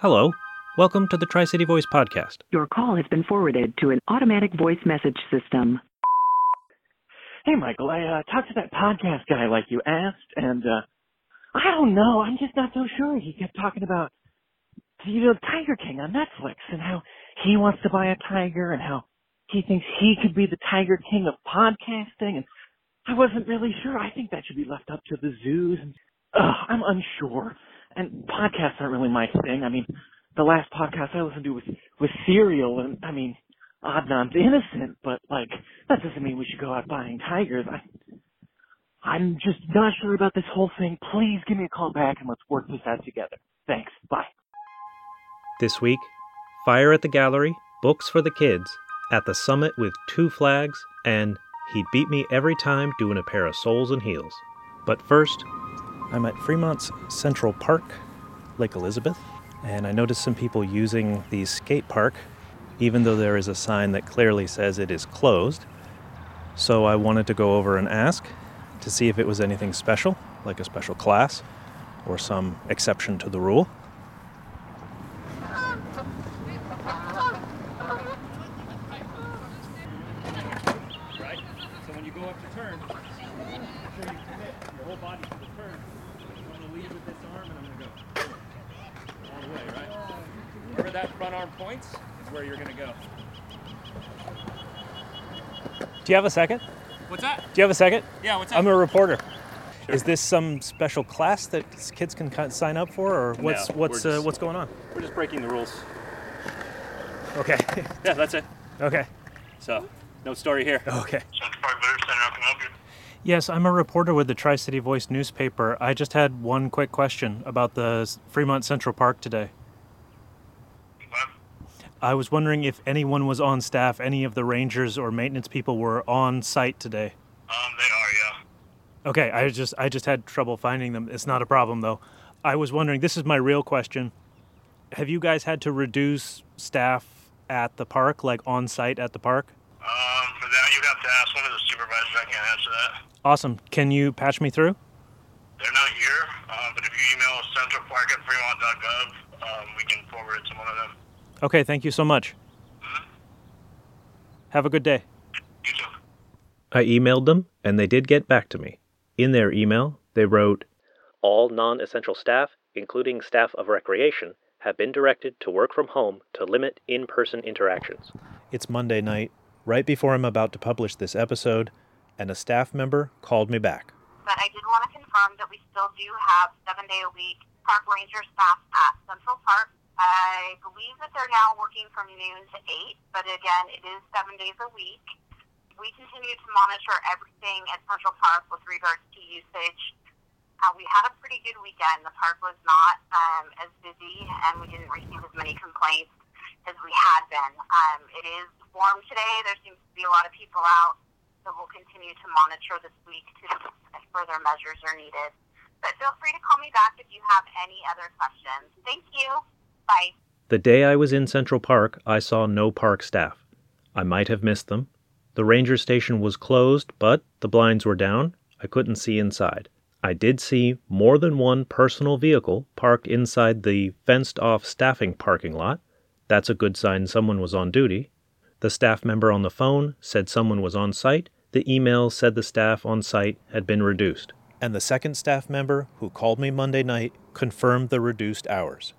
Hello. Welcome to the Tri City Voice podcast. Your call has been forwarded to an automatic voice message system. Hey, Michael, I uh, talked to that podcast guy like you asked, and uh, I don't know. I'm just not so sure. He kept talking about, you know, Tiger King on Netflix and how he wants to buy a tiger and how he thinks he could be the Tiger King of podcasting. And I wasn't really sure. I think that should be left up to the zoos. And uh, I'm unsure. And podcasts aren't really my thing. I mean, the last podcast I listened to was was Serial, and I mean, Adnan's innocent, but like that doesn't mean we should go out buying tigers. I, I'm just not sure about this whole thing. Please give me a call back and let's work this out together. Thanks. Bye. This week, Fire at the Gallery, Books for the Kids, at the summit with two flags, and He'd beat me every time doing a pair of soles and heels. But first, I'm at Fremont's Central Park, Lake Elizabeth, and I noticed some people using the skate park, even though there is a sign that clearly says it is closed. So I wanted to go over and ask to see if it was anything special, like a special class or some exception to the rule. Points is where you're going to go. Do you have a second? What's that? Do you have a second? Yeah, what's up? I'm a reporter. Sure. Is this some special class that kids can sign up for, or what's no, what's uh, what's going on? We're just breaking the rules. Okay. yeah, that's it. Okay. So, no story here. Okay. Central Park Visitor Center, how can I help you? Yes, I'm a reporter with the Tri City Voice newspaper. I just had one quick question about the Fremont Central Park today. I was wondering if anyone was on staff, any of the rangers or maintenance people were on site today. Um, they are, yeah. Okay, I just I just had trouble finding them. It's not a problem though. I was wondering, this is my real question. Have you guys had to reduce staff at the park, like on site at the park? Um, for that, you have to ask one of the supervisors. I can't answer that. Awesome. Can you patch me through? They're not here, um, but if you email centralpark at fremont.gov, um, we can forward it to one of them. Okay, thank you so much. Have a good day. You too. I emailed them, and they did get back to me. In their email, they wrote All non essential staff, including staff of recreation, have been directed to work from home to limit in person interactions. It's Monday night, right before I'm about to publish this episode, and a staff member called me back. But I did want to confirm that we still do have seven day a week park ranger staff at Central Park I believe that they're now working from noon to 8, but again, it is seven days a week. We continue to monitor everything at Central Park with regards to usage. Uh, we had a pretty good weekend. The park was not um, as busy, and we didn't receive as many complaints as we had been. Um, it is warm today. There seems to be a lot of people out, so we'll continue to monitor this week to if further measures are needed. But feel free to call me back if you have any other questions. Thank you. Bye. The day I was in Central Park, I saw no park staff. I might have missed them. The ranger station was closed, but the blinds were down. I couldn't see inside. I did see more than one personal vehicle parked inside the fenced off staffing parking lot. That's a good sign someone was on duty. The staff member on the phone said someone was on site. The email said the staff on site had been reduced. And the second staff member, who called me Monday night, confirmed the reduced hours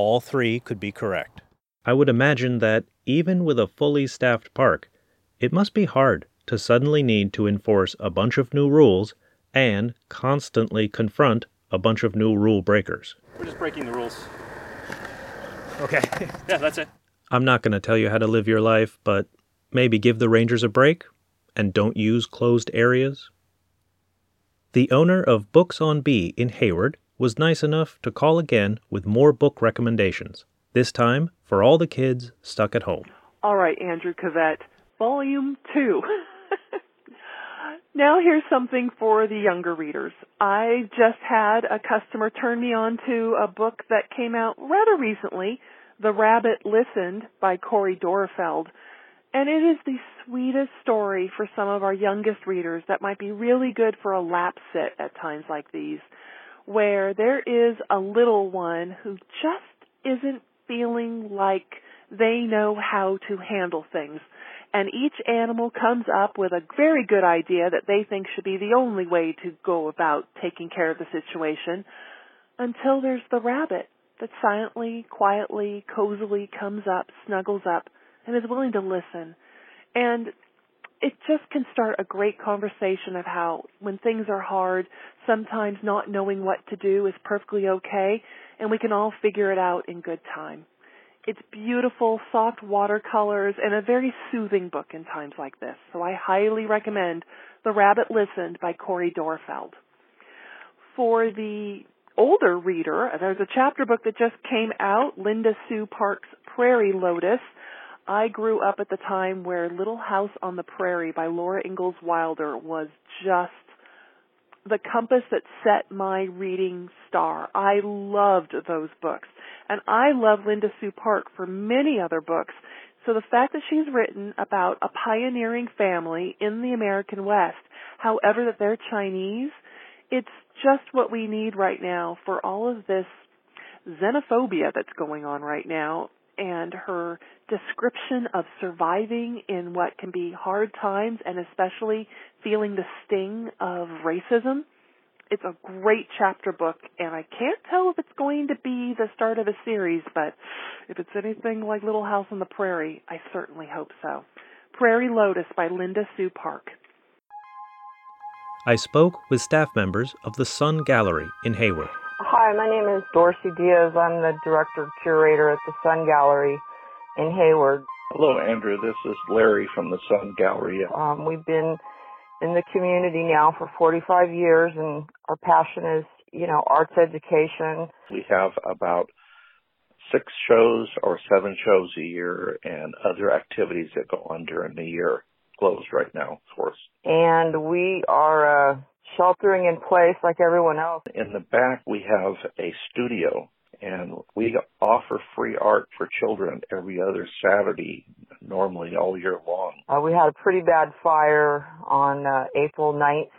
all three could be correct. I would imagine that, even with a fully staffed park, it must be hard to suddenly need to enforce a bunch of new rules and constantly confront a bunch of new rule breakers. We're just breaking the rules. Okay. yeah, that's it. I'm not going to tell you how to live your life, but maybe give the Rangers a break and don't use closed areas. The owner of Books on B in Hayward was nice enough to call again with more book recommendations, this time for all the kids stuck at home. All right, Andrew Cavette, Volume 2. now here's something for the younger readers. I just had a customer turn me on to a book that came out rather recently, The Rabbit Listened by Cori Doerrfeld. And it is the sweetest story for some of our youngest readers that might be really good for a lap sit at times like these where there is a little one who just isn't feeling like they know how to handle things. And each animal comes up with a very good idea that they think should be the only way to go about taking care of the situation until there's the rabbit that silently, quietly, cozily comes up, snuggles up, and is willing to listen. And it just can start a great conversation of how when things are hard, sometimes not knowing what to do is perfectly okay, and we can all figure it out in good time. It's beautiful, soft watercolors, and a very soothing book in times like this. So I highly recommend The Rabbit Listened by Cori Doerrfeld. For the older reader, there's a chapter book that just came out, Linda Sue Park's Prairie Lotus. I grew up at the time where Little House on the Prairie by Laura Ingalls Wilder was just the compass that set my reading star. I loved those books. And I love Linda Sue Park for many other books. So the fact that she's written about a pioneering family in the American West, however that they're Chinese, it's just what we need right now for all of this xenophobia that's going on right now and her description of surviving in what can be hard times and especially feeling the sting of racism. It's a great chapter book and I can't tell if it's going to be the start of a series, but if it's anything like Little House on the Prairie, I certainly hope so. Prairie Lotus by Linda Sue Park. I spoke with staff members of the Sun Gallery in Hayward. Hi, my name is Dorsey Diaz. I'm the director curator at the Sun Gallery in Hayward. Hello, Andrew. This is Larry from the Sun Gallery. Um, we've been in the community now for 45 years, and our passion is, you know, arts education. We have about six shows or seven shows a year and other activities that go on during the year closed right now, of course. And we are uh, sheltering in place like everyone else. In the back, we have a studio and we offer free art for children every other Saturday, normally all year long. Uh, we had a pretty bad fire on uh, April 9th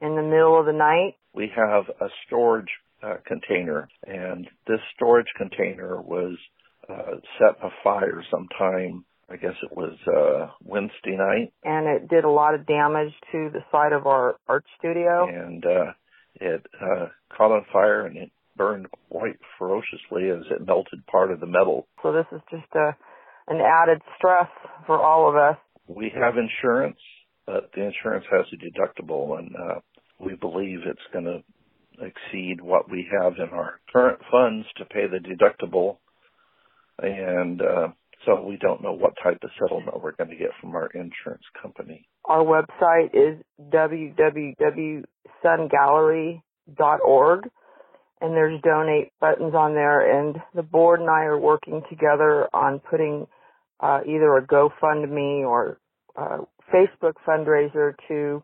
in the middle of the night. We have a storage uh, container, and this storage container was uh, set afire sometime I guess it was uh Wednesday night. And it did a lot of damage to the side of our art studio. And uh it uh caught on fire and it burned quite ferociously as it melted part of the metal. So this is just a an added stress for all of us. We have insurance, but the insurance has a deductible and uh we believe it's going to exceed what we have in our current funds to pay the deductible and uh so we don't know what type of settlement we're going to get from our insurance company. Our website is www.sungallery.org and there's donate buttons on there and the board and I are working together on putting uh, either a GoFundMe or uh, Facebook fundraiser to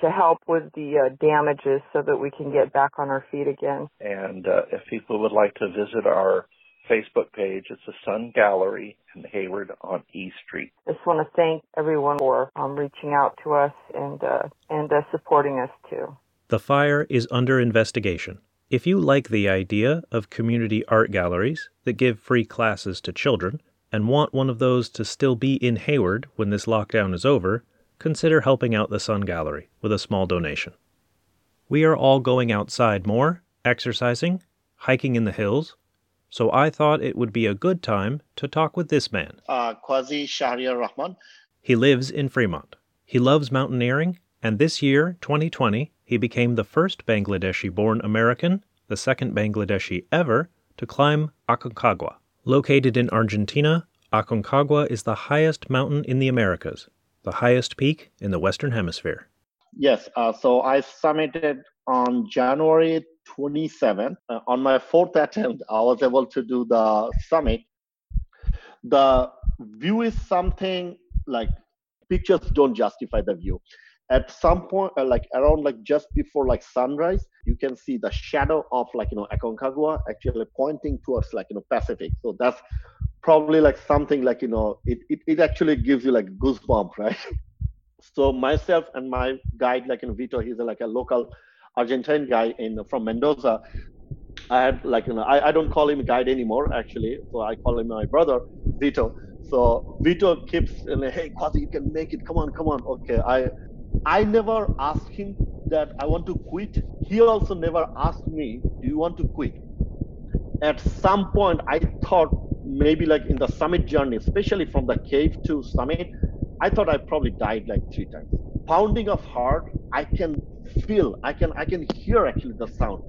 to help with the uh, damages so that we can get back on our feet again. And uh, if people would like to visit our Facebook page. It's the Sun Gallery in Hayward on E Street. I just want to thank everyone for um, reaching out to us and uh, and uh, supporting us too. The fire is under investigation. If you like the idea of community art galleries that give free classes to children and want one of those to still be in Hayward when this lockdown is over, consider helping out the Sun Gallery with a small donation. We are all going outside more, exercising, hiking in the hills, so I thought it would be a good time to talk with this man. Uh, Qazi Shahriar Rahman. He lives in Fremont. He loves mountaineering, and this year, 2020, he became the first Bangladeshi born American, the second Bangladeshi ever, to climb Aconcagua. Located in Argentina, Aconcagua is the highest mountain in the Americas, the highest peak in the Western Hemisphere. Yes, uh, so I summited on January 27th. Uh, on my fourth attempt, I was able to do the summit. The view is something like pictures don't justify the view. At some point, uh, like around like just before like sunrise, you can see the shadow of like you know Aconcagua actually pointing towards like you know Pacific. So that's probably like something like you know it it, it actually gives you like goosebump, right? so myself and my guide like you know Vito, he's like a local Argentine guy in from Mendoza. I had like you know I, I don't call him guide anymore actually, so I call him my brother Vito. So Vito keeps like, hey Qazi, you can make it. Come on, come on. Okay, I I never asked him that I want to quit. He also never asked me, do you want to quit? At some point, I thought maybe like in the summit journey, especially from the cave to summit, I thought I probably died like three times. Pounding of heart, I can feel, I can, I can hear actually the sound.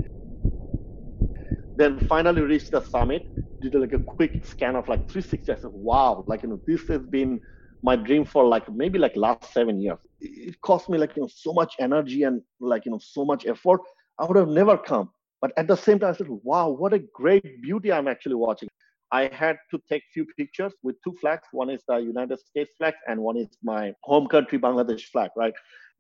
Then finally reached the summit, did like a quick scan of like 360. I said, wow, like you know, this has been my dream for like maybe like last seven years. It cost me like you know so much energy and like you know so much effort. I would have never come. But at the same time, I said, wow, what a great beauty I'm actually watching. I had to take few pictures with two flags. One is the United States flag and one is my home country, Bangladesh flag, right?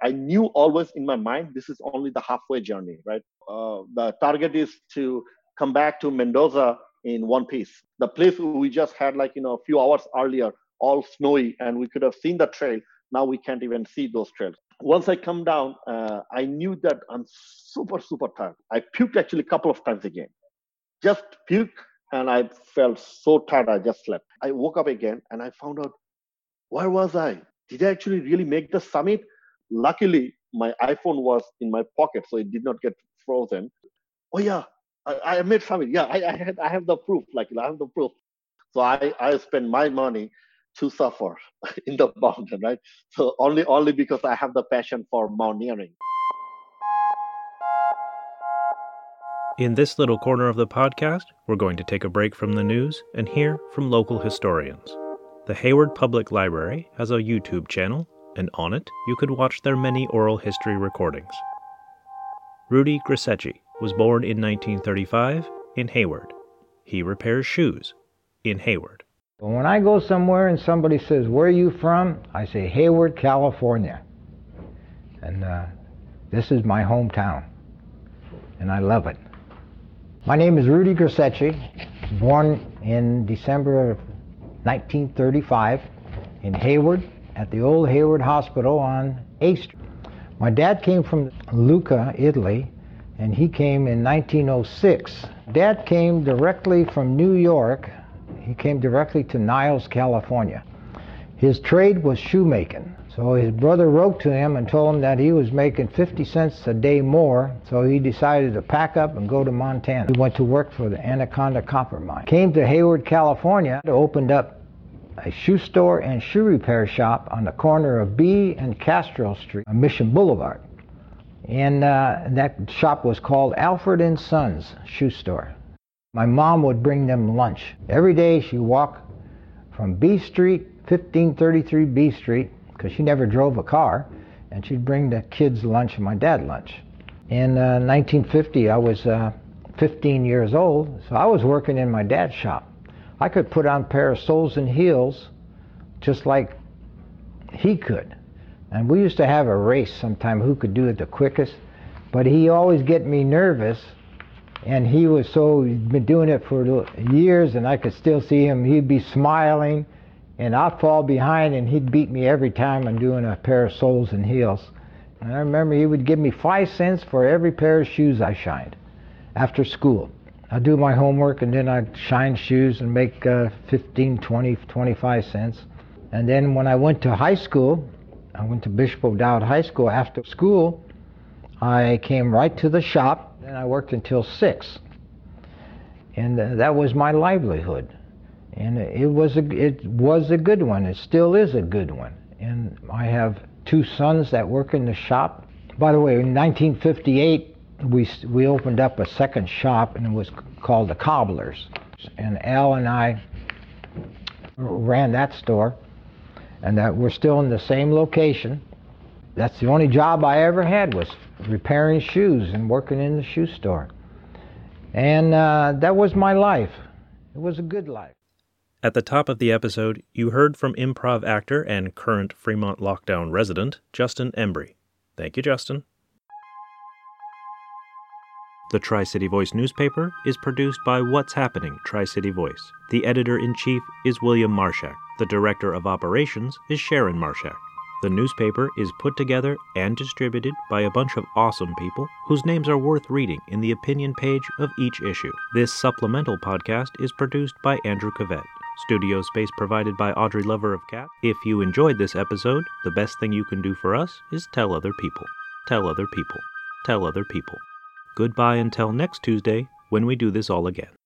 I knew always in my mind, this is only the halfway journey, right? Uh, the target is to come back to Mendoza in one piece. The place we just had like, you know, a few hours earlier, all snowy and we could have seen the trail. Now we can't even see those trails. Once I come down, uh, I knew that I'm super, super tired. I puked actually a couple of times again. Just puke and I felt so tired I just slept. I woke up again and I found out where was I? Did I actually really make the summit? Luckily, my iPhone was in my pocket, so it did not get frozen. Oh yeah, I, I made summit. Yeah, I, I had I have the proof. Like I have the proof. So I I spend my money to suffer in the mountain, right? So only only because I have the passion for mountaineering. In this little corner of the podcast, we're going to take a break from the news and hear from local historians. The Hayward Public Library has a YouTube channel, and on it you could watch their many oral history recordings. Rudy Grasecci was born in 1935 in Hayward. He repairs shoes in Hayward. When I go somewhere and somebody says, Where are you from? I say, Hayward, California. And uh, this is my hometown. And I love it. My name is Rudy Grasecci, born in December of 1935 in Hayward at the old Hayward Hospital on A Street. My dad came from Lucca, Italy, and he came in 1906. Dad came directly from New York he came directly to Niles, California. His trade was shoemaking. So his brother wrote to him and told him that he was making 50 cents a day more, so he decided to pack up and go to Montana. He went to work for the Anaconda Copper Mine. Came to Hayward, California, opened up a shoe store and shoe repair shop on the corner of B and Castro Street on Mission Boulevard. And uh, that shop was called Alfred and Sons Shoe Store. My mom would bring them lunch. Every day she'd walk from B Street, 1533 B Street, because she never drove a car, and she'd bring the kids lunch and my dad lunch. In uh, 1950, I was uh, 15 years old, so I was working in my dad's shop. I could put on a pair of soles and heels just like he could. And we used to have a race sometime who could do it the quickest, but he always get me nervous and he was so he'd been doing it for years and i could still see him. He'd be smiling and i'd fall behind and he'd beat me every time i'm doing a pair of soles and heels. And i remember he would give me five cents for every pair of shoes i shined after school. I'd do my homework and then i'd shine shoes and make uh, 15 20 25 cents. And then when i went to high school i went to bishop o'dowd high school after school i came right to the shop and I worked until 6. And uh, that was my livelihood. And it was, a, it was a good one. It still is a good one. And I have two sons that work in the shop. By the way, in 1958, we, we opened up a second shop, and it was called the Cobblers. And Al and I ran that store, and that we're still in the same location. That's the only job I ever had was repairing shoes and working in the shoe store. And uh, that was my life. It was a good life. At the top of the episode, you heard from improv actor and current Fremont lockdown resident, Justin Embry. Thank you, Justin. The Tri City Voice newspaper is produced by What's Happening Tri City Voice. The editor in chief is William Marshak. The director of operations is Sharon Marshak. The newspaper is put together and distributed by a bunch of awesome people whose names are worth reading in the opinion page of each issue. This supplemental podcast is produced by Andrew Cavette. Studio space provided by Audrey Lover of Cat. If you enjoyed this episode, the best thing you can do for us is tell other people. Tell other people. Tell other people. Goodbye until next Tuesday when we do this all again.